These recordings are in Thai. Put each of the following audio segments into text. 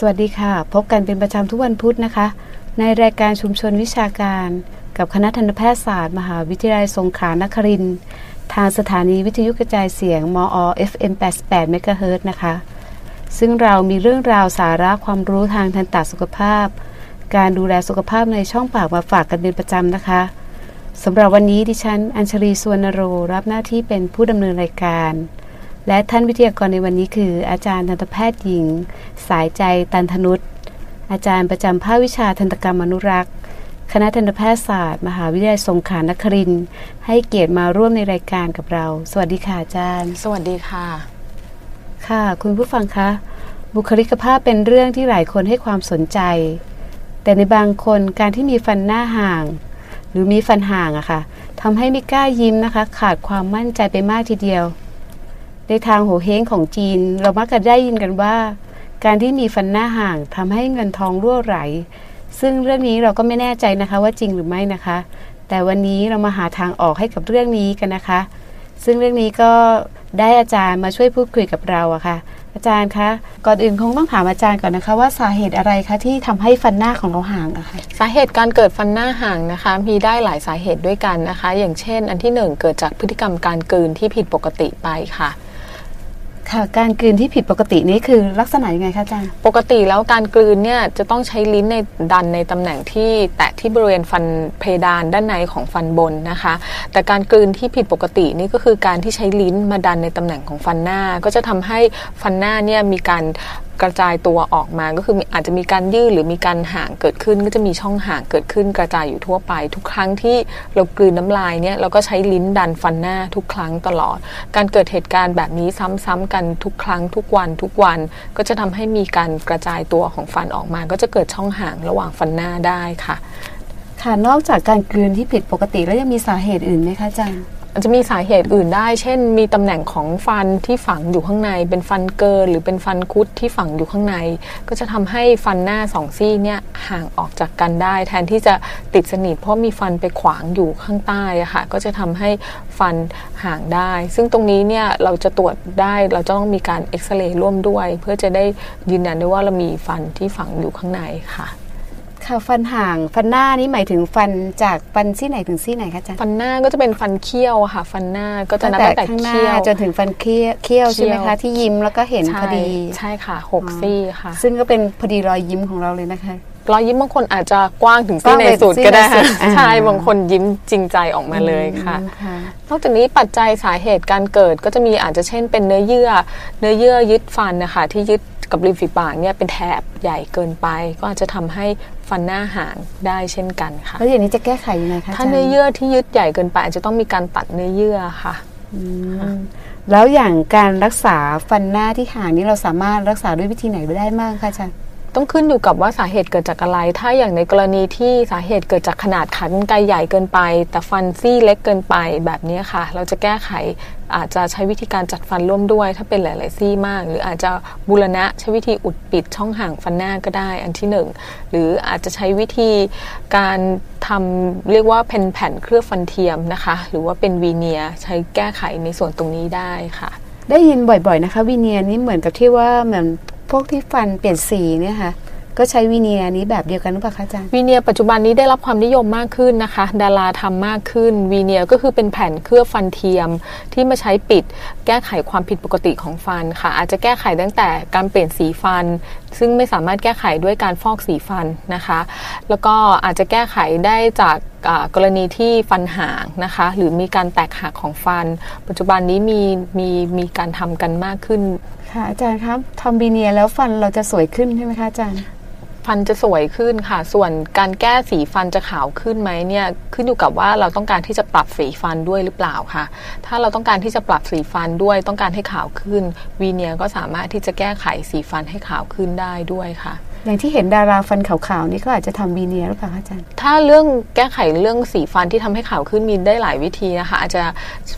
สวัสดีค่ะ พบกันเป็นประจำทุกวันพุธนะคะ ในรายการชุมชนวิชาการ กับคณะทันตแพทยศาสตร์ มหาวิทยาลัยสงขลานครินทางสถานีวิทยุกระจายเสียง มอ FM 88 MHz นะคะ ซึ่งเรามีเรื่องราวสาระความรู้ทางทันตสุขภาพ การดูแลสุขภาพในช่องปากมาฝากกันเป็นประจำนะคะสำหรับวันนี้ดิฉัน อัญชลีสวนโร รับหน้าที่เป็นผู้ดำเนินรายการ และท่านวิทยากรในวันนี้คือ อาจารย์ทันตแพทย์หญิง สายใจตันธนุษอาจารย์ประจำภาควิชาทันตกรรมอนุรักษ์ คณะทันตแพทยศาสตร์ มหาวิทยาลัยสงขลานครินทร์ให้เกียรติมาร่วมในรายการกับเรา สวัสดีค่ะอาจารย์ สวัสดีค่ะ ค่ะ คุณผู้ฟังคะ บุคลิกภาพเป็นเรื่องที่หลายคนให้ความสนใจ แต่ในบางคนการที่มีฟันหน้าห่าง หรือมีฟันห่างอะค่ะทำให้ไม่กล้ายิ้มนะคะ ขาดความมั่นใจไปมากทีเดียว ในทางโหเฮงของจีน เรามักจะได้ยินกันว่า การที่มีฟันหน้าห่างทำให้เงินทองรั่วไหล ซึ่งเรื่องนี้เราก็ไม่แน่ใจนะคะว่าจริงหรือไม่นะคะ แต่วันนี้เรามาหาทางออกให้กับเรื่องนี้กันนะคะ ซึ่งเรื่องนี้ก็ได้อาจารย์มาช่วยพูดคุยกับเราอะค่ะ อาจารย์คะก่อนอื่นคงต้องถามอาจารย์ก่อนนะคะ ว่าสาเหตุอะไรคะที่ทำให้ฟันหน้าของเราห่างอะคะสาเหตุการเกิดฟันหน้าห่างนะคะ มีได้หลายสาเหตุด้วยกันนะคะ อย่างเช่น อันที่หนึ่งเกิดจากพฤติกรรมการกลืนที่ผิดปกติไปค่ะ ค่ะ การกลืนที่ผิดปกตินี้คือลักษณะยังไงคะอาจารย์ ปกติแล้วการกลืนเนี่ยจะต้องใช้ลิ้นในดันในตำแหน่งที่แตะที่บริเวณฟันเพดานด้านในของฟันบนนะคะ แต่การกลืนที่ผิดปกตินี่ก็คือการที่ใช้ลิ้นมาดันในตำแหน่งของฟันหน้า ก็จะทำให้ฟันหน้าเนี่ยมีการ กระจายตัวออกมาก็คืออาจจะมีการยืดหรือมีการห่างเกิดขึ้น ก็จะมีช่องห่างเกิดขึ้น กระจายอยู่ทั่วไป ทุกครั้งที่เรากลืนน้ำลายเนี่ยเราก็ใช้ลิ้นดันฟันหน้าทุกครั้งตลอด การเกิดเหตุการณ์แบบนี้ซ้ำๆกันทุกครั้งทุกวันทุกวัน ก็จะทำให้มีการกระจายตัวของฟันออกมา ก็จะเกิดช่องห่างระหว่างฟันหน้าได้ค่ะค่ะนอกจากการกลืนที่ผิดปกติแล้วยังมีสาเหตุอื่นไหมคะอาจารย์ อาจจะมีสาเหตุอื่นได้ เช่น มีตำแหน่งของฟันที่ฝังอยู่ข้างใน เป็นฟันเกิน หรือเป็นฟันคุดที่ฝังอยู่ข้างใน ก็จะทำให้ฟันหน้าสองซี่เนี่ยห่างออกจากกันได้ แทนที่จะติดสนิทเพราะมีฟันไปขวางอยู่ข้างใต้อะค่ะ ก็จะทำให้ฟันห่างได้ ซึ่งตรงนี้เนี่ยเราจะตรวจได้เราจะต้องมีการเอ็กซเรย์ร่วมด้วย เพื่อจะได้ยืนยันได้ว่าเรามีฟันที่ฝังอยู่ข้างในค่ะ ค่ะฟันห่างฟันหน้านี่หมายถึงฟันจากฟันซี่ไหนถึงซี่ไหนคะอาจารย์ฟันหน้าก็จะเป็นฟันเขี้ยวอะค่ะ ฟันหน้าก็จะตั้งนับแต่ตั้งแต่ข้างหน้าเขี้ยวจนถึงฟันเคี้ยวเคี้ยวใช่ไหมเขี้คะยวที่ยิ้มแล้วก็เห็นพอดีใช่ค่ะหกซี่ค่ะ ซึ่งก็เป็นพอดีรอยยิ้มของเราเลยนะคะรอยยิ้มบางคนอาจจะกว้างถึงกว้าซี่งในไปสุดซี่ก็ได้ในสุดอ่าใช่บางคนยิ้มจริงใจออกมาเลยค่ะอืมค่ะ นอกจากนี้ปัจจัยสาเหตุการเกิดก็จะมีอาจจะเช่นเป็นเนื้อเยื่อ เนื้อเยื่อยึดฟันนะคะที่ยึด กับริมฝีปากเนี่ยเป็นแถบใหญ่เกินไป ก็อาจจะทำให้ฟันหน้าห่างได้เช่นกันค่ะแล้วอย่างนี้จะแก้ไขยังไงคะถ้าจรเนื้อเยื่อที่ยึดใหญ่เกินไป อาจจะต้องมีการตัดเนื้อเยื่อค่ะอืมแล้วอย่างการรักษาฟันหน้าที่ห่างนี้เราสามารถรักษาด้วยวิธีไหนได้บ้างคะอาจารย์ ต้องขึ้นอยู่กับว่าสาเหตุเกิดจากอะไร ถ้าอย่างในกรณีที่สาเหตุเกิดจากขนาดขันไกลใหญ่เกินไป แต่ฟันซี่เล็กเกินไปแบบนี้ค่ะ เราจะแก้ไขอาจจะใช้วิธีการจัดฟันร่วมด้วย ถ้าเป็นหลาย ๆ ซี่มาก หรืออาจจะบูรณะใช้วิธีอุดปิดช่องห่างฟันหน้าก็ได้อันที่หนึ่งหรืออาจจะใช้วิธีการทำเรียกว่าเป็นแผ่นเคลือบฟันเทียมนะคะ หรือว่าเป็นวีเนียใช้แก้ไขในส่วนตรงนี้ได้ค่ะ ได้ยินบ่อย ๆ นะคะวีเนียนี่เหมือนกับที่ว่าเหมือน พวกที่ฟันเปลี่ยนสีเนี่ยค่ะก็ใช้วีเนียร์นี้แบบเดียวกันหรือเปล่าคะอาจารย์วีเนียร์ปัจจุบันนี้ได้รับความนิยมมากขึ้นนะคะ ดาราทำมากขึ้นวีเนียร์ก็คือเป็นแผ่นเคลือบฟันเทียมที่มาใช้ปิด แก้ไขความผิดปกติของฟันค่ะ อาจจะแก้ไขตั้งแต่การเปลี่ยนสีฟัน ซึ่งไม่สามารถแก้ไขด้วยการฟอกสีฟันนะคะ แล้วก็อาจจะแก้ไขได้จากกรณีที่ฟันห่างนะคะ หรือมีการแตกหักของฟัน ปัจจุบันนี้มีมีมีการทำกันมากขึ้น ค่ะอาจารย์ครับทำบีเนียแล้วฟันเราจะสวยขึ้นใช่ไหมคะอาจารย์ ฟันจะสวยขึ้นค่ะ ส่วนการแก้สีฟันจะขาวขึ้นไหมเนี่ยขึ้นอยู่กับว่าเราต้องการที่จะปรับสีฟันด้วยหรือเปล่าค่ะ ถ้าเราต้องการที่จะปรับสีฟันด้วยต้องการให้ขาวขึ้น วีเนียก็สามารถที่จะแก้ไขสีฟันให้ขาวขึ้นได้ด้วยค่ะ อย่างที่เห็นดาราฟันขาวๆนี่ก็อาจจะทำวีเนียร์หรือเปล่าคะอาจารย์ ถ้าเรื่องแก้ไขเรื่องสีฟันที่ทำให้ขาวขึ้นมีได้หลายวิธีนะคะ อาจจะ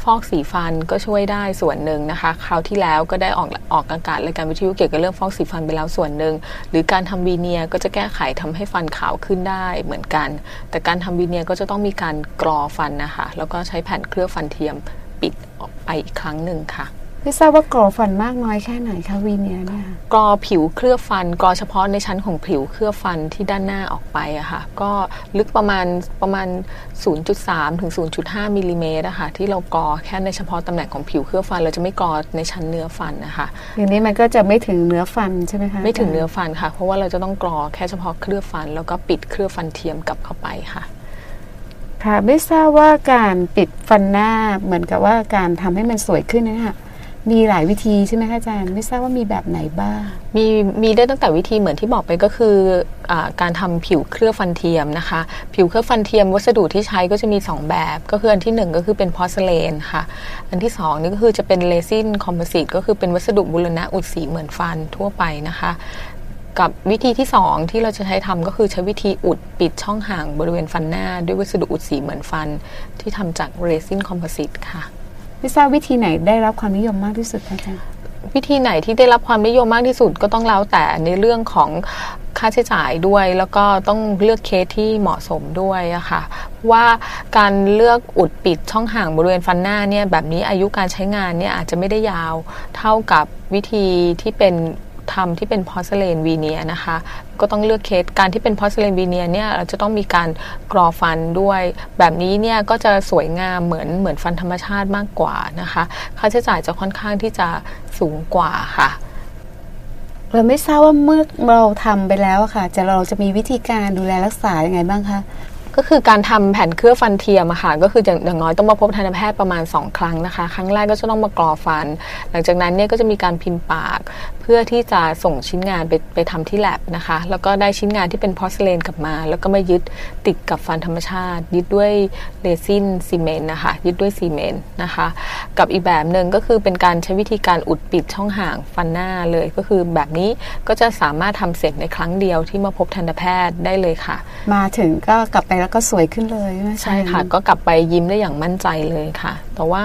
ฟอกสีฟันก็ช่วยได้ส่วนหนึ่งนะคะคราวที่แล้วก็ได้ออกออกอากาศรายการวิทยุเกี่ยวกับเรื่องฟอกสีฟันไปแล้วส่วนหนึ่งหรือการทำวีเนียร์ก็จะแก้ไขทำให้ฟันขาวขึ้นได้เหมือนกัน แต่การทำวีเนียร์ก็จะต้องมีการกรอฟันนะคะแล้วก็ใช้แผ่นเคลือบฟันเทียมปิดออกไปอีกครั้งหนึ่งค่ะ ไม่ทราบว่ากรอฟันมากน้อยแค่ไหนคะวีเนียร์เนี่ยค่ะกรอผิวเคลือบฟันกรอเฉพาะในชั้นของผิวเคลือบฟันที่ด้านหน้าออกไปอะค่ะก็ลึกประมาณประมาณ 0.3 ถึง 0.5มิลลิเมตรอะค่ะที่เรากรอแค่ในเฉพาะตำแหน่งของผิวเคลือบฟัน เราจะไม่กรอในชั้นเนื้อฟันนะคะอย่างนี้มันก็จะไม่ถึงเนื้อฟันใช่ไหมคะไม่ถึงเนื้อฟันค่ะ เพราะว่าเราจะต้องกรอแค่เฉพาะเคลือบฟัน แล้วก็ปิดเคลือบฟันเทียมกลับเข้าไปค่ะค่ะไม่ทราบว่าการปิดฟันหน้าเหมือนกับว่าการทำให้มันสวยขึ้นนะคะ มีหลายวิธีใช่ไหมคะอาจารย์ ไม่ทราบว่ามีแบบไหนบ้าง มีมีได้ตั้งแต่วิธีเหมือนที่บอกไปก็คืออการทำผิวเคลือบฟันเทียมนะคะ ผิวเคลือบฟันเทียมวัสดุที่ใช้ก็จะมี 2 แบบ ก็คืออันที่ 1 ก็คือเป็น porcelain ค่ะ อันที่2นี่ก็คือจะเป็น resin composite ก็คือเป็นวัสดุบุรณะอุดสีเหมือนฟันทั่วไปนะคะกับวิธีที่ 2 ที่เราจะใช้ทำก็คือใช้วิธีอุดปิดช่องห่างบริเวณฟันหน้า ด้วยวัสดุอุดสีเหมือนฟัน ที่ทำจาก resin composite ค่ะ ไม่ทราบวิธีไหนได้รับความนิยมมากที่สุดคะอาจารย์วิธีไหนที่ได้รับความนิยมมากที่สุดก็ต้องแล้วแต่ในเรื่องของค่าใช้จ่ายด้วย แล้วก็ต้องเลือกเคสที่เหมาะสมด้วยอะค่ะว่าการเลือกอุดปิดช่องห่างบริเวณฟันหน้าเนี่ยแบบนี้อายุการใช้งานเนี่ยอาจจะไม่ได้ยาวเท่ากับวิธีที่เป็น ทำที่เป็นพอ r c เลนวีเนียนะคะ ก็ต้องเลือกเคสการที่เป็นพอ r c เลนวีเนียเนี่ยเราจะต้องมีการกรอฟันด้วย แบบนี้เนี่ยก็จะสวยงามเหมือนเหมือนฟันธรรมชาติมากกว่านะคะ ค่าใช้จ่ายจะค่อนข้างที่จะสูงกว่าค่ะเราไม่ทราบว่าเมื่อเราทำไปแล้วค่ะ จะเราจะมีวิธีการดูแลรักษายังไงบ้างคะ ก็คือการทำแผ่นเคลือบฟันเทียมอะค่ะก็คืออย่างน้อยต้องมาพบทันตแพทย์ประมาณ 2 ครั้งนะคะ ครั้งแรกก็จะต้องมากรอฟัน หลังจากนั้นเนี่ยก็จะมีการพิมพ์ปาก เพื่อที่จะส่งชิ้นงานไปไปทำที่แลบนะคะ แล้วก็ได้ชิ้นงานที่เป็น porcelain กลับมา แล้วก็มายึดติดกับฟันธรรมชาติ ยึดด้วยเรซินซีเมนต์นะคะยึดด้วยซีเมนต์นะคะ กับอีกแบบหนึ่งก็คือเป็นการใช้วิธีการอุดปิดช่องห่างฟันหน้าเลย ก็คือแบบนี้ก็จะสามารถทำเสร็จในครั้งเดียวที่มาพบทันตแพทย์ได้เลยค่ะ มาถึงก็กลับไปแล้วก็สวยขึ้นเลยใช่ไหมใช่ค่ะ ก็กลับไปยิ้มได้อย่างมั่นใจเลยค่ะ แต่ว่า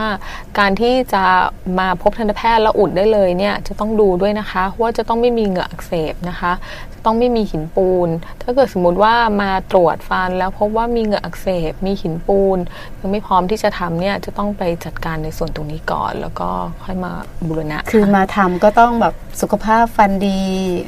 การที่จะมาพบทันตแพทย์แล้วอุดได้เลยเนี่ยจะต้องดูด้วยนะคะว่าจะต้องไม่มีเหงื่ออักเสบนะคะจะ ต้องไม่มีหินปูน ถ้าเกิดสมมุติว่ามาตรวจฟันแล้วพบว่ามีเหงื่ออักเสบ มีหินปูนยังไม่พร้อมที่จะทำเนี่ยจะต้องไปจัดการในส่วนตรงนี้ก่อน แล้วก็ค่อยมาบูรณะ คือมาทำก็ต้องแบบสุขภาพฟันดี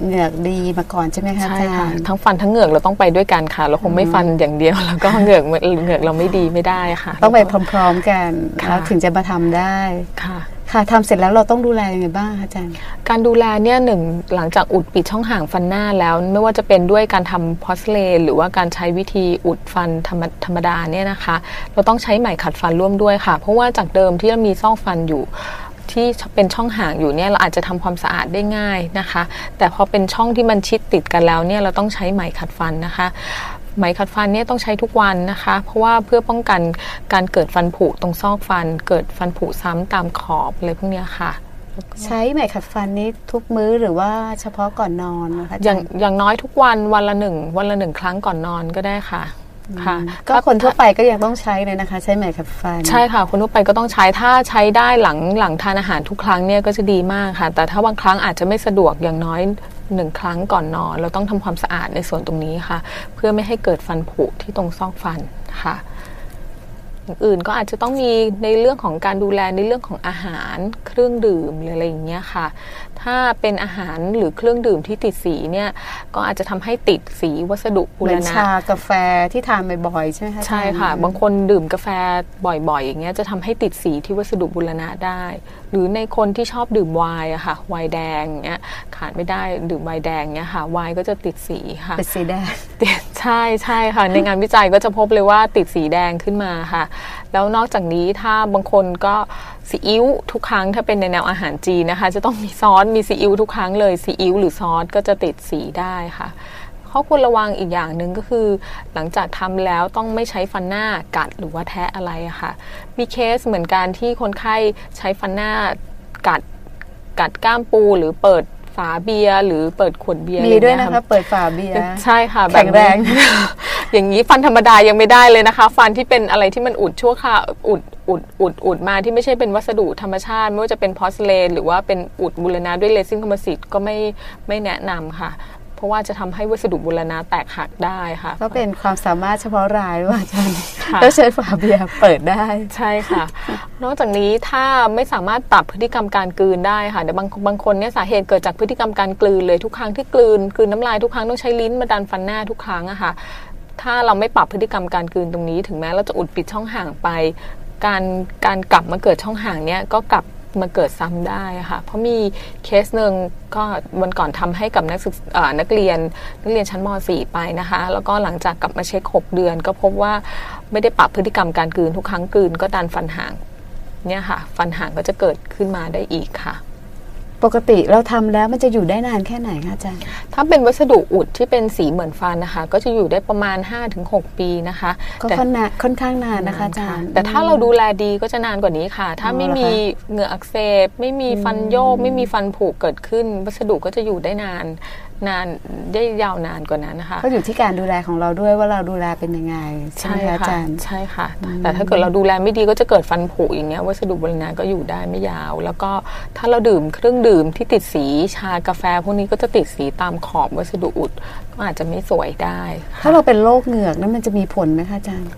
เหงือกดีมาก่อนใช่ไหมคะใช่อาจาค่ะรย์ทั้งฟันทั้งเหงือกเราต้องไปด้วยกันค่ะเราคงไม่ฟันอย่างเดียว แล้วก็เหงือกเหงือกเราไม่ดีไม่ได้ค่ะ ต้องไปพร้อม ๆกันค่ะแล้วถึงจะมาทำได้ค่ะ ค่ะทำเสร็จแล้วเราต้องดูแลยังไงบ้างคะอาจารย์ การดูแลเนี่ยหนึ่งหลังจากอุดปิดช่องห่างฟันหน้าแล้ว ไม่ว่าจะเป็นด้วยการทำพอสเลนหรือว่าการใช้วิธีอุดฟันธรรมธรรมดาเนี่ยนะคะ เราต้องใช้ไหมขัดฟันร่วมด้วยค่ะ เพราะว่าจากเดิมที่เรามีซอกฟันอยู่ที่เป็นช่องห่างอยู่เนี่ยเราอาจจะทำความสะอาดได้ง่ายนะคะ แต่พอเป็นช่องที่มันชิดติดกันแล้วเนี่ยเราต้องใช้ไหมขัดฟันนะคะ ไหมขัดฟันเนี่ยต้องใช้ทุกวันนะคะ เพราะว่าเพื่อป้องกันการเกิดฟันผุตรงซอกฟัน เกิดฟันผุซ้ำตามขอบอะไรพวกเนี้ยค่ะใช้ไหมขัดฟันนี้ทุกมื้อหรือว่าเฉพาะก่อนนอนนะคะจรอย่างอย่างน้อยทุกวันวันละหนึ่งวันละหนึ่งครั้งก่อนนอนก็ได้ค่ะค่ะก็คนทั่วไปก็ยังต้องใช้เลยนะคะ ใช้ไหมขัดฟัน ใช่ค่ะ คนทั่วไปก็ต้องใช้ถ้าใช้ได้หลังหลังทานอาหารทุกครั้งเนี่ยก็จะดีมากค่ะ แต่ถ้าบางครั้งอาจจะไม่สะดวกอย่างน้อย หนึ่งครั้งก่อนนอน เราต้องทำความสะอาดในส่วนตรงนี้ค่ะ เพื่อไม่ให้เกิดฟันผุที่ตรงซอกฟันค่ะอย่างอื่นก็อาจจะต้องมีในเรื่องของการดูแลในเรื่องของอาหารเครื่องดื่มหรืออะไรอย่างเงี้ยค่ะ ถ้าเป็นอาหารหรือเครื่องดื่มที่ติดสีเนี่ยก็อาจจะทำให้ติดสีวัสดุเหบูมืรอนณะชากาแฟที่ทานบ่อยๆใช่ไหมคะใช่ค่ะ บางคนดื่มกาแฟบ่อยๆ อย่างเงี้ยจะทำให้ติดสีที่วัสดุบุรณะได้หรือในคนที่ชอบดื่มไวน์อะค่ะไวน์แดงเงี้ยขาดไม่ได้ดื่มไวน์แดงเงี้ยค่ะไวน์ก็จะติดสีค่ะเป็นสีแดงติดใช่ใช่ค่ะ ในงานวิจัยก็จะพบเลยว่าติดสีแดงขึ้นมาค่ะ แล้วนอกจากนี้ถ้าบางคนก็ซีอิ๊วทุกครั้งถ้าเป็นในแนวอาหารจีนนะคะ จะต้องมีซอสมีซีอิ๊วทุกครั้งเลยซีอิ๊วหรือซอสก็จะติดสีได้ค่ะ ข้อควรระวังอีกอย่างหนึ่งก็คือ หลังจากทำแล้วต้องไม่ใช้ฟันหน้ากัดหรือว่าแทะอะไรอะค่ะ มีเคสเหมือนกันที่คนไข้ใช้ฟันหน้ากัดกัดก้ามปูหรือเปิดฝาเบียร์หรือเปิดขวดเบียร์มีด้วยอะไรเงี้ค่ะเปิดฝาเบียร์ใช่ค่ะแข็งแรงแบบนี้อย่างนี้ฟันธรรมดายังไม่ได้เลยนะคะ ฟันที่เป็นอะไรที่มันอุดชั่วคราวอุดอุดอุดอุดมาที่ไม่ใช่เป็นวัสดุธรรมชาติ ไม่ว่าจะเป็น porcelain หรือว่าเป็นอุดบูรณะด้วย resin composite ก็ไม่ไม่แนะนำค่ะ เพราะว่าจะทำให้วัสดุบูรณะแตกหักได้ค่ะ ก็เป็นความสามารถเฉพาะรายหรือเปล่าอาจารย์ค่ะแล้วใช้ฝาเบียร์เปิดได้ใช่ค่ะ นอกจากนี้ถ้าไม่สามารถปรับพฤติกรรมการกลืนได้ค่ะเดี๋ยวบางบางคนเนี่ยสาเหตุเกิดจากพฤติกรรมการกลืนเลยทุกครั้งที่กลืนกลืนน้ำลายทุกครั้งต้องใช้ลิ้นมาดันฟันหน้าทุกครั้งอะค่ะถ้าเราไม่ปรับพฤติกรรมการกลืนตรงนี้ ถึงแม้เราจะอุดปิดช่องห่างไป การการกลับมาเกิดช่องห่างเนี่ยก็กลับ มาเกิดซ้ำได้ค่ะ เพราะมีเคสหนึ่งก็วันก่อนทำให้กับนักศึกษานักเรียนนักเรียนชั้นม .4 ไปนะคะ แล้วก็หลังจากกลับมาเช็ค 6 เดือน ก็พบว่าไม่ได้ปรับพฤติกรรมการกลืนทุกครั้งกลืนก็ดันฟันห่างเนี่ยค่ะ ฟันห่างก็จะเกิดขึ้นมาได้อีกค่ะ ปกติเราทำแล้วมันจะอยู่ได้นานแค่ไหนคะอาจารย์ ถ้าเป็นวัสดุอุดที่เป็นสีเหมือนฟันนะคะ ก็จะอยู่ได้ประมาณ 5-6 ปีนะคะก็แต่ค่อนนานค่อนข้างนานนะคะอาจารย์ แต่ถ้าเราดูแลดีก็จะนานกว่านี้ค่ะ ถ้าไม่มีเหงื่ออักเสบ ไม่มีฟันโยก ไม่มีฟันผุเกิดขึ้น วัสดุก็จะอยู่ได้นาน นานได้ยาวนานกว่านั้นนะคะก็อยู่ที่การดูแลของเราด้วยว่าเราดูแลเป็นยังไง ใช่ไหมคะอาค่ะจารย์ใช่ค่ะ แต่ถ้าเกิดเราดูแลไม่ดีก็จะเกิดฟันผุอย่างเงี้ยวัสดุบริณาก็อยู่ได้ไม่ยาว แล้วก็ถ้าเราดื่มเครื่องดื่มที่ติดสีชากาแฟพวกนี้ก็จะติดสีตามขอบวัสดุอุดก็อาจจะไม่สวยได้ค่ะถ้าเราเป็นโรคเหงือกนั้นมันจะมีผลไหมคะอาจารย์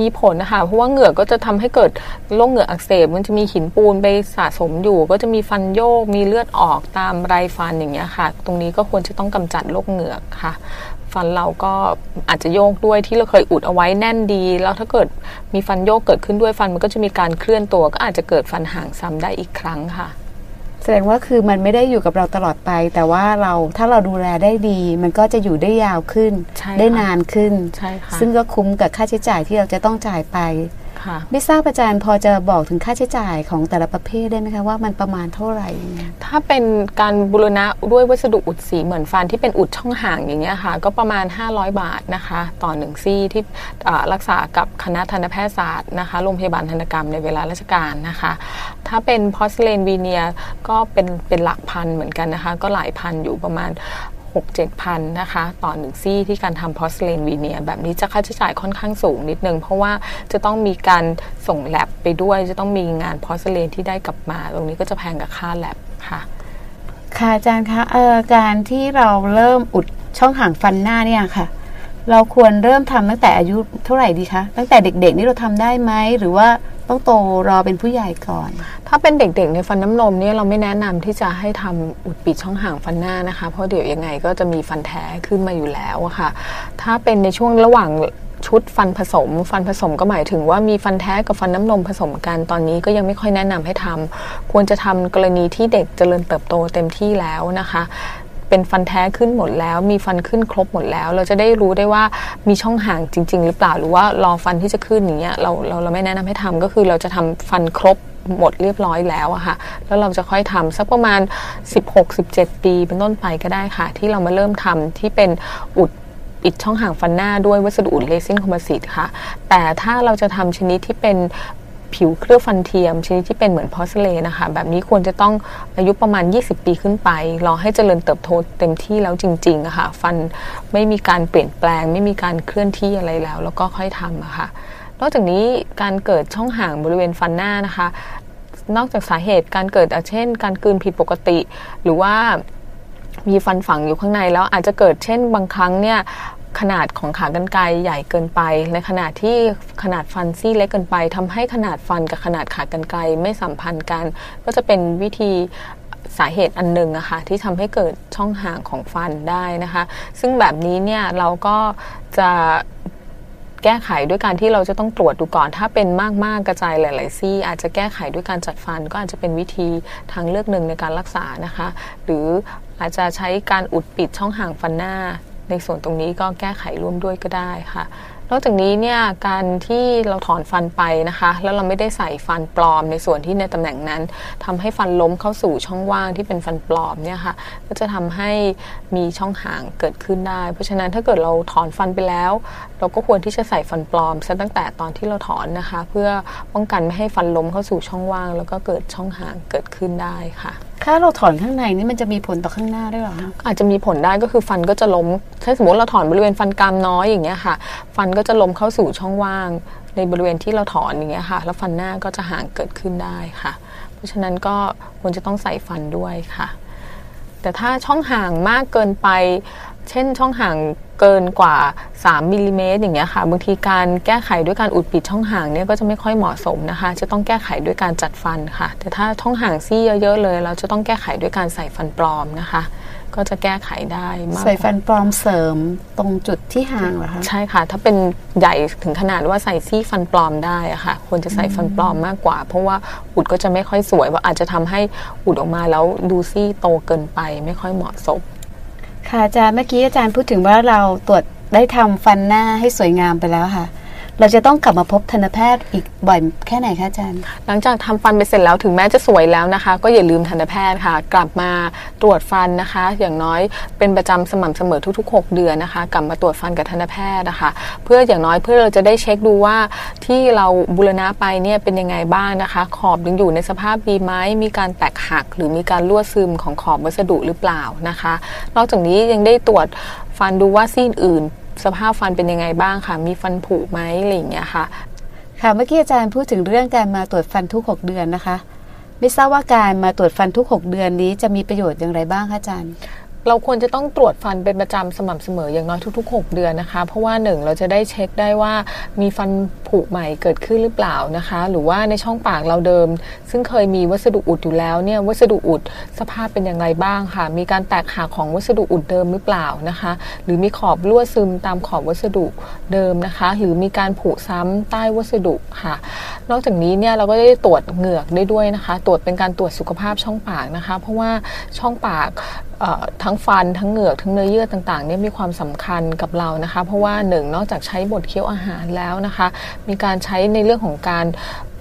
มีผลนะคะเพราะว่าเหงือกก็จะทำให้เกิดโรคเหงือกอักเสบมันจะมีหินปูนไปสะสมอยู่ ก็จะมีฟันโยกมีเลือดออกตามไรฟันอย่างเงี้ยค่ะ ตรงนี้ก็ควรจะต้องกำจัดโรคเหงือกค่ะ ฟันเราก็อาจจะโยกด้วยที่เราเคยอุดเอาไว้แน่นดี แล้วถ้าเกิดมีฟันโยกเกิดขึ้นด้วยฟันมันก็จะมีการเคลื่อนตัว ก็อาจจะเกิดฟันห่างซ้ำได้อีกครั้งค่ะ แสดงว่าคือมันไม่ได้อยู่กับเราตลอดไป แต่ว่าเราถ้าเราดูแลได้ดี มันก็จะอยู่ได้ยาวขึ้นใช่ค่ะได้นานขึ้นใช่ค่ะซึ่งก็คุ้มกับค่าใช้จ่ายที่เราจะต้องจ่ายไปค่ะไม่ทราบอาจารย์พอจะบอกถึงค่าใช้จ่ายของแต่ละประเภทได้ไหมคะว่ามันประมาณเท่าไหร่ ถ้าเป็นการบูรณะด้วยวัสดุอุดสีเหมือนฟันที่เป็นอุดช่องห่างอย่างเงี้ยค่ะ ก็ประมาณ 500 บาทนะคะ ต่อหนึ่งซี่ที่อ่ารักษากับคณะทันตแพทยศาสตร์นะคะโรงพยาบาลทันตกรรมในเวลาราชการนะคะ ถ้าเป็นพอสเลนวีเนีย ก็เป็นเป็นหลักพันเหมือนกันนะคะ ก็หลายพันอยู่ประมาณ 6 7พันนะคะ ต่อหนึ่งซี่ที่การทำพอสเลนวีเนียแบบนี้จะค่าใช้จ่ายค่อนข้างสูงนิดนึง เพราะว่าจะต้องมีการส่งแลบไปด้วย จะต้องมีงานพอสเลนที่ได้กลับมา ตรงนี้ก็จะแพงกับค่าแลบค่ะ ค่ะอาจารย์คะเอ่อการที่เราเริ่มอุดช่องห่างฟันหน้าเนี่ยค่ะ เราควรเริ่มทำตั้งแต่อายุเท่าไหร่ดีคะตั้งแต่เด็กๆนี่เราทำได้ไหมหรือว่า ต้องโตรอเป็นผู้ใหญ่ก่อน ถ้าเป็นเด็กๆในฟันน้ำนมเนี่ยเราไม่แนะนำที่จะให้ทำอุดปิดช่องห่างฟันหน้านะคะ เพราะเดี๋ยวยังไงก็จะมีฟันแท้ขึ้นมาอยู่แล้วอะค่ะ ถ้าเป็นในช่วงระหว่างชุดฟันผสม ฟันผสมก็หมายถึงว่ามีฟันแท้กับฟันน้ำนมผสมกันตอนนี้ก็ยังไม่ค่อยแนะนำให้ทำควรจะทำกรณีที่เด็กเจริญเติบโตเต็มที่แล้วนะคะ เป็นฟันแท้ขึ้นหมดแล้ว มีฟันขึ้นครบหมดแล้ว เราจะได้รู้ได้ว่ามีช่องห่างจริง ๆ หรือเปล่าหรือว่ารอฟันที่จะขึ้นอย่างเงี้ยเราเราเราไม่แนะนำให้ทำก็คือเราจะทำฟันครบหมดเรียบร้อยแล้วอะค่ะ แล้วเราจะค่อยทำสักประมาณ 16-17 ปีเป็นต้นไปก็ได้ค่ะ ที่เรามาเริ่มทำที่เป็นอุดปิดช่องห่างฟันหน้าด้วยวัสดุอุด resin composite ค่ะ แต่ถ้าเราจะทำชนิดที่เป็น ผิวเคลือบฟันเทียม ชนิดที่เป็นเหมือน porcelain นะคะ แบบนี้ควรจะต้องอายุประมาณ 20 ปีขึ้นไป รอให้เจริญเติบโตเต็มที่แล้วจริงๆะค่ะ ฟันไม่มีการเปลี่ยนแปลง ไม่มีการเคลื่อนที่อะไรแล้ว แล้วก็ค่อยทำะค่ะนอกจากนี้การเกิดช่องห่างบริเวณฟันหน้านะคะ นอกจากสาเหตุการเกิดเช่น การกลืนผิดปกติ หรือว่ามีฟันฝังอยู่ข้างในแล้วอาจจะเกิดเช่นบางครั้งเนี่ย ขนาดของขากรรไกรใหญ่เกินไป ในขณะที่ขนาดฟันซี่เล็กเกินไปทำให้ขนาดฟันกับขนาดขากรรไกรไม่สัมพันธ์กัน ก็จะเป็นวิธีสาเหตุอันหนึ่งอะค่ะที่ทำให้เกิดช่องห่างของฟันได้นะคะ ซึ่งแบบนี้เนี่ยเราก็จะแก้ไขด้วยการที่เราจะต้องตรวจดูก่อน ถ้าเป็นมากๆกระจายหลาย ๆ ซี่ อาจจะแก้ไขด้วยการจัดฟัน ก็อาจจะเป็นวิธีทางเลือกหนึ่งในการรักษานะคะ หรืออาจจะใช้การอุดปิดช่องห่างฟันหน้า ในส่วนตรงนี้ก็แก้ไขร่วมด้วยก็ได้ค่ะ นอกจากนี้เนี่ยการที่เราถอนฟันไปนะคะ แล้วเราไม่ได้ใส่ฟันปลอมในส่วนที่ในตำแหน่งนั้นทำให้ฟันล้มเข้าสู่ช่องว่างที่เป็นฟันปลอมเนี่ยค่ะก็จะทำให้มีช่องห่างเกิดขึ้นได้ เพราะฉะนั้นถ้าเกิดเราถอนฟันไปแล้ว เราก็ควรที่จะใส่ฟันปลอมซะตั้งแต่ตอนที่เราถอนนะคะ เพื่อป้องกันไม่ให้ฟันล้มเข้าสู่ช่องว่าง แล้วก็เกิดช่องห่างเกิดขึ้นได้ค่ะถ้าเราถอนข้างในนี่มันจะมีผลต่อข้างหน้าด้วยหรอคะอาจจะมีผลได้ก็คือฟันก็จะล้มถ้าสมมติเราถอนบริเวณฟันกรามน้อยอย่างเงี้ยค่ะ ฟันก็จะล้มเข้าสู่ช่องว่าง ในบริเวณที่เราถอนอย่างเงี้ยค่ะ แล้วฟันหน้าก็จะห่างเกิดขึ้นได้ค่ะ เพราะฉะนั้นก็ควรจะต้องใส่ฟันด้วยค่ะ แต่ถ้าช่องห่างมากเกินไป เช่นช่องห่างเกินกว่า 3มิลลิเมตรอย่างเงี้ยค่ะบางทีการแก้ไขด้วยการอุดปิดช่องห่างเนี่ยก็จะไม่ค่อยเหมาะสมนะคะ จะต้องแก้ไขด้วยการจัดฟันค่ะ แต่ถ้าช่องห่างซี่เยอะ ๆ เลย เราจะต้องแก้ไขด้วยการใส่ฟันปลอมนะคะ ก็จะแก้ไขได้มากใส่ฟันปลอมเสริมตรงจุดที่ห่างเหรอคะใช่ค่ะ ถ้าเป็นใหญ่ถึงขนาดว่าใส่ซี่ฟันปลอมได้อะค่ะ ควรจะใส่ฟันปลอมมากกว่า เพราะว่าอุดก็จะไม่ค่อยสวยว่าอาจจะทำให้อุดออกมาแล้วดูซี่โตเกินไปไม่ค่อยเหมาะสม ค่ะอาจารย์เมื่อกี้อาจารย์พูดถึงว่าเราตรวจได้ทำฟันหน้าให้สวยงามไปแล้วค่ะ เราจะต้องกลับมาพบทันตแพทย์อีกบ่อยแค่ไหนคะอาจารย์ หลังจากทำฟันไปเสร็จแล้วถึงแม้จะสวยแล้วนะคะ ก็อย่าลืมทันตแพทย์ค่ะ กลับมาตรวจฟันนะคะ อย่างน้อยเป็นประจำสม่ำเสมอทุก ๆ 6 เดือนนะคะ กลับมาตรวจฟันกับทันตแพทย์นะคะ เพื่ออย่างน้อยเพื่อเราจะได้เช็คดูว่าที่เราบูรณะไปเนี่ยเป็นยังไงบ้างนะคะ ขอบยังอยู่ในสภาพดีไหมมีการแตกหัก หรือมีการรั่วซึมของขอบวัสดุหรือเปล่านะคะ นอกจากนี้ยังได้ตรวจฟันดูว่าซี่อื่น สภาพฟันเป็นยังไงบ้างค่ะ มีฟันผุไหมอะไรอย่างเงี้ยค่ะ ค่ะเมื่อกี้อาจารย์พูดถึงเรื่องการมาตรวจฟันทุก 6 เดือนนะคะ ไม่ทราบว่าการมาตรวจฟันทุก 6 เดือนนี้จะมีประโยชน์อย่างไรบ้างคะอาจารย์ เราควรจะต้องตรวจฟันเป็นประจำสม่ำเสมออย่างน้อยทุก ๆ 6 เดือนนะคะ เพราะว่าหนึ่งเราจะได้เช็คได้ว่ามีฟันผุใหม่เกิดขึ้นหรือเปล่านะคะ หรือว่าในช่องปากเราเดิม ซึ่งเคยมีวัสดุอุดอยู่แล้วเนี่ยวัสดุอุดสภาพเป็นอย่างไรบ้างค่ะ มีการแตกหักของวัสดุอุดเดิมหรือเปล่านะคะ หรือมีขอบรั่วซึมตามขอบวัสดุเดิมนะคะ หรือมีการผุซ้ำใต้วัสดุค่ะ นอกจากนี้เนี่ยเราก็ได้ตรวจเหงือกได้ด้วยนะคะ ตรวจเป็นการตรวจสุขภาพช่องปากนะคะ เพราะว่าช่องปากทั้งฟันทั้งเหงือกทั้งเนื้อเยื่อต่างๆเนี่ยมีความสำคัญกับเรานะคะ เพราะว่าหนึ่งนอกจากใช้บดเคี้ยวอาหารแล้วนะคะ มีการใช้ในเรื่องของการ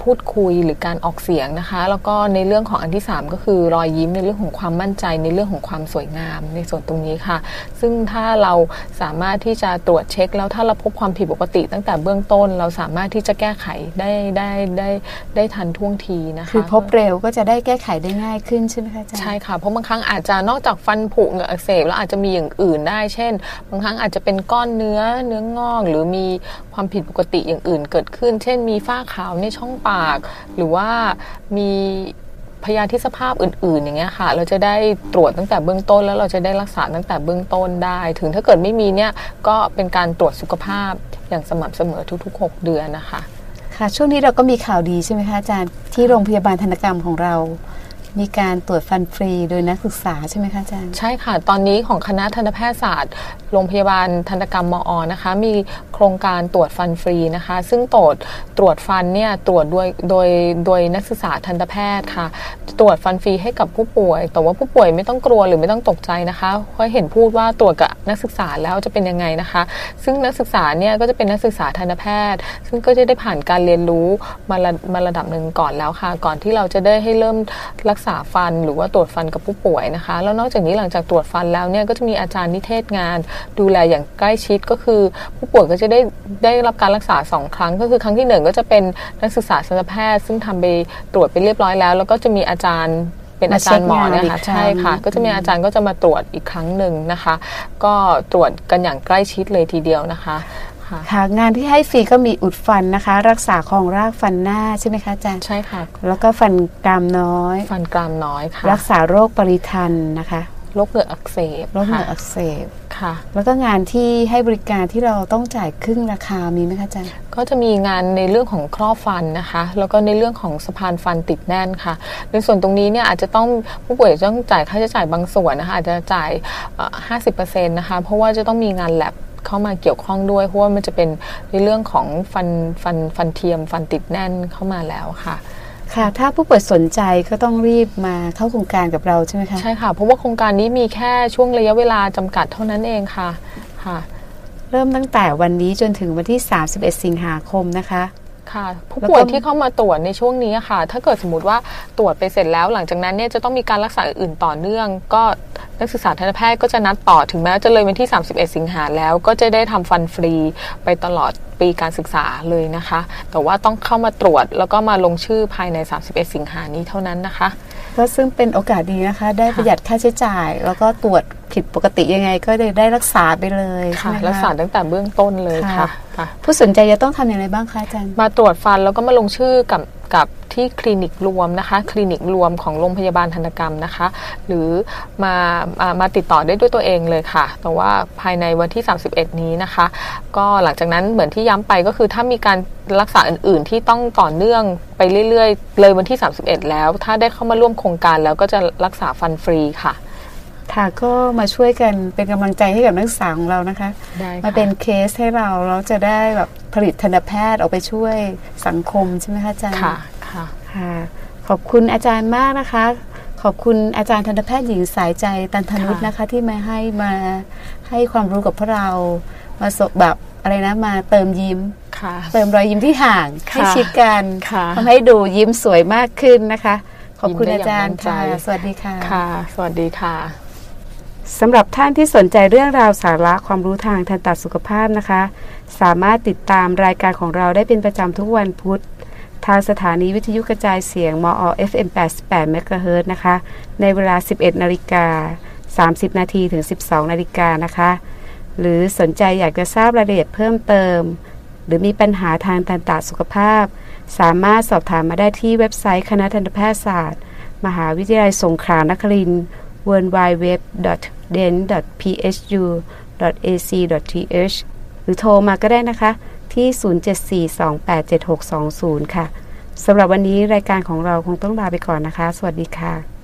พูดคุยหรือการออกเสียงนะคะ แล้วก็ในเรื่องของอันที่ 3 ก็คือรอยยิ้มในเรื่องของความมั่นใจในเรื่องของความสวยงามในส่วนตรงนี้ค่ะ ซึ่งถ้าเราสามารถที่จะตรวจเช็ค แล้วถ้าเราพบความผิดปกติ ตั้งแต่เบื้องต้นเราสามารถที่จะแก้ไขได้ได้ได้ได้ทันท่วงทีนะคะคือพบเร็วก็จะได้แก้ไขได้ง่ายขึ้นใช่ไหมคะอาจารย์ใช่ค่ะเพราะบางครั้งอาจจะนอกจากฟันผุเหงือกอักเสบแล้วอาจจะมีอย่างอื่นได้ เช่น บางครั้งอาจจะเป็นก้อนเนื้อเนื้องอกหรือมีความผิดปกติอย่างอื่นเกิดขึ้น เช่น มีฝ้าขาวในช่องปากหรือว่ามีพยาธิสภาพอื่น ๆ อย่างเงี้ยค่ะ เราจะได้ตรวจตั้งแต่เบื้องต้น แล้วเราจะได้รักษาตั้งแต่เบื้องต้นได้ ถึงถ้าเกิดไม่มีเนี่ยก็เป็นการตรวจสุขภาพอย่างสม่ำเสมอทุกๆ 6 เดือนนะคะ ค่ะ ช่วงนี้เราก็มีข่าวดีใช่ไหมคะอาจารย์ที่โรงพยาบาลธนกรรมของเรา มีการตรวจฟันฟรีโดยนักศึกษาใช่ไหมคะอาจารย์ ใช่ค่ะ ตอนนี้ของคณะทันตแพทยศาสตร์ โรงพยาบาลทันตกรรมมอนะคะ มีโครงการตรวจฟันฟรีนะคะ ซึ่งตรวจตรวจฟันเนี่ยตรวจด้วยโดยโดยนักศึกษาทันตแพทย์ค่ะ ตรวจฟันฟรีให้กับผู้ป่วย แต่ว่าผู้ป่วยไม่ต้องกลัวหรือไม่ต้องตกใจนะคะเพราะเห็นพูดว่าตรวจกับนักศึกษาแล้วจะเป็นยังไงนะคะ ซึ่งนักศึกษาเนี่ยก็จะเป็นนักศึกษาทันตแพทย์ ซึ่งก็จะได้ผ่านการเรียนรู้มาระมาระดับหนึ่งก่อนแล้วค่ะ ก่อนที่เราจะได้ให้เริ่มรักษาฟันหรือว่าตรวจฟันกับผู้ป่วยนะคะ แล้วนอกจากนี้หลังจากตรวจฟันแล้วเนี่ยก็จะมีอาจารย์นิเทศงาน ดูแลอย่างใกล้ชิดก็คือ ผู้ป่วยก็จะได้ได้รับการรักษาสองครั้ง ก็คือครั้งที่หนึ่งก็จะเป็นนักศึกษาทันตแพทย์ ซึ่งทำไปตรวจไปเรียบร้อยแล้ว แล้วก็จะมีอาจารย์เป็นอาจารย์หมอเนี่ยค่ะมาเช็คงานอีกครั้งใช่ค่ะ ก็จะมีอาจารย์ก็จะมาตรวจอีกครั้งหนึ่งนะคะ ก็ตรวจกันอย่างใกล้ชิดเลยทีเดียวนะคะ ค่ะค่ะ งานที่ให้ฟรีก็มีอุดฟันนะคะ รักษาของรากฟันหน้าใช่ไหมคะอาจารย์ใช่ค่ะ แล้วก็ฟันกรามน้อย ฟันกรามน้อยค่ะ รักษาโรคปริทันนะคะโรคเหงือกอักเสบโรคเหงื่อค่ะอักเสบค่ะ แล้วก็งานที่ให้บริการที่เราต้องจ่ายครึ่งราคามีไหมคะอาจารย์ก็จะมีงานในเรื่องของครอบฟันนะคะ แล้วก็ในเรื่องของสะพานฟันติดแน่นค่ะ ในส่วนตรงนี้เนี่ยอาจจะต้องผู้ป่วยต้องจ่ายค่าใช้จ่ายบางส่วนนะคะอาจจะจ่ายห้าสิบเปอร์เซ็นต์นะคะเพราะว่าจะต้องมีงานแลบ เข้ามาเกี่ยวข้องด้วยเพราะว่ามันจะเป็นในเรื่องของฟันฟันฟันเทียม ฟันติดแน่นเข้ามาแล้วค่ะค่ะถ้าผู้ป่วยสนใจก็ต้องรีบมาเข้าโครงการกับเราใช่ไหมคะ ใช่ค่ะ เพราะว่าโครงการนี้มีแค่ช่วงระยะเวลาจำกัดเท่านั้นเองค่ะค่ะ เริ่มตั้งแต่วันนี้จนถึงวันที่ 31 สิงหาคมนะคะค่ะผู้แล้วก็ป่วยที่เข้ามาตรวจในช่วงนี้ค่ะ ถ้าเกิดสมมติว่าตรวจไปเสร็จแล้ว หลังจากนั้นเนี่ยจะต้องมีการรักษาอื่นต่อเนื่อง ก็ นักศึกษาทันตแพทย์ก็จะนัดต่อถึงแม้จะเลยวันที่ 31 สิงหาแล้ว ก็จะได้ทำฟันฟรีไปตลอดปีการศึกษาเลยนะคะ แต่ว่าต้องเข้ามาตรวจแล้วก็มาลงชื่อภายใน 31 สิงหานี้เท่านั้นนะคะ ก็ซึ่งเป็นโอกาสดีนะคะ ได้ประหยัดค่าใช้จ่าย แล้วก็ตรวจ ผิดปกติยังไงก็ได้ได้รักษาไปเลยใช่ค่ะไหมคะรักษาตั้งแต่เบื้องต้นเลยค่ะค่ะค่ะผู้สนใจจะต้องทำอย่างไรบ้างคะอาจารย์ มาตรวจฟันแล้วก็มาลงชื่อกับกับที่คลินิกรวมนะคะ คลินิกรวมของโรงพยาบาลทันตกรรมนะคะ หรือมามามาติดต่อได้ด้วยตัวเองเลยค่ะ แต่ว่าภายในวันที่ 31 นี้นะคะ ก็หลังจากนั้นเหมือนที่ย้ำไปก็คือถ้ามีการรักษาอื่น ๆ ที่ต้องต่อเนื่องไปเรื่อย ๆ เลยวันที่ 31 แล้ว ถ้าได้เข้ามาร่วมโครงการแล้วก็จะรักษาฟันฟรีค่ะ ค่ะก็มาช่วยกันเป็นกำลังใจให้กับนักศึกษาของเรานะคะได้ค่ะมาเป็นเคสให้เราเราจะได้แบบผลิตทันตแพทย์ออกไปช่วยสังคมใช่ไหมคะอาจารย์ค่ะค่ะค่ะ ขอบคุณอาจารย์มากนะคะ ขอบคุณอาจารย์ทันตแพทย์หญิงสายใจตันธนุษนะคะ ที่มาให้มาให้ความรู้กับพวกเรา มาสบแบบอะไรนะมาเติมยิ้มค่ะเติมรอยยิ้มที่ห่างค่ะให้ชิดกันค่ะทำให้ดูยิ้มสวยมากขึ้นนะคะ ขอบคุณยิ้มได้อาจารย์อย่างมั่นใจค่ะ สวัสดีค่ะค่ะ สวัสดีค่ะ สำหรับท่านที่สนใจเรื่องราวสาระความรู้ทางทันตสุขภาพนะคะ สามารถติดตามรายการของเราได้เป็นประจำทุกวันพุธ ทางสถานีวิทยุกระจายเสียง มอ FM 88 MHz นะคะ ในเวลา 11 นาฬิกา 30 นาทีถึง 12 นาฬิกานะคะ หรือสนใจอยากจะทราบรายละเอียดเพิ่มเติม หรือมีปัญหาทางทันตสุขภาพ สามารถสอบถามมาได้ที่เว็บไซต์คณะทันตแพทยศาสตร์ มหาวิทยาลัยสงขลานครินทร์ w w w d e n p h u a c th หรือโทรมาก็ได้นะคะ ที่ 074287620 ค่ะสำหรับวันนี้รายการของเราคงต้องลาไปก่อนนะคะ สวัสดีค่ะ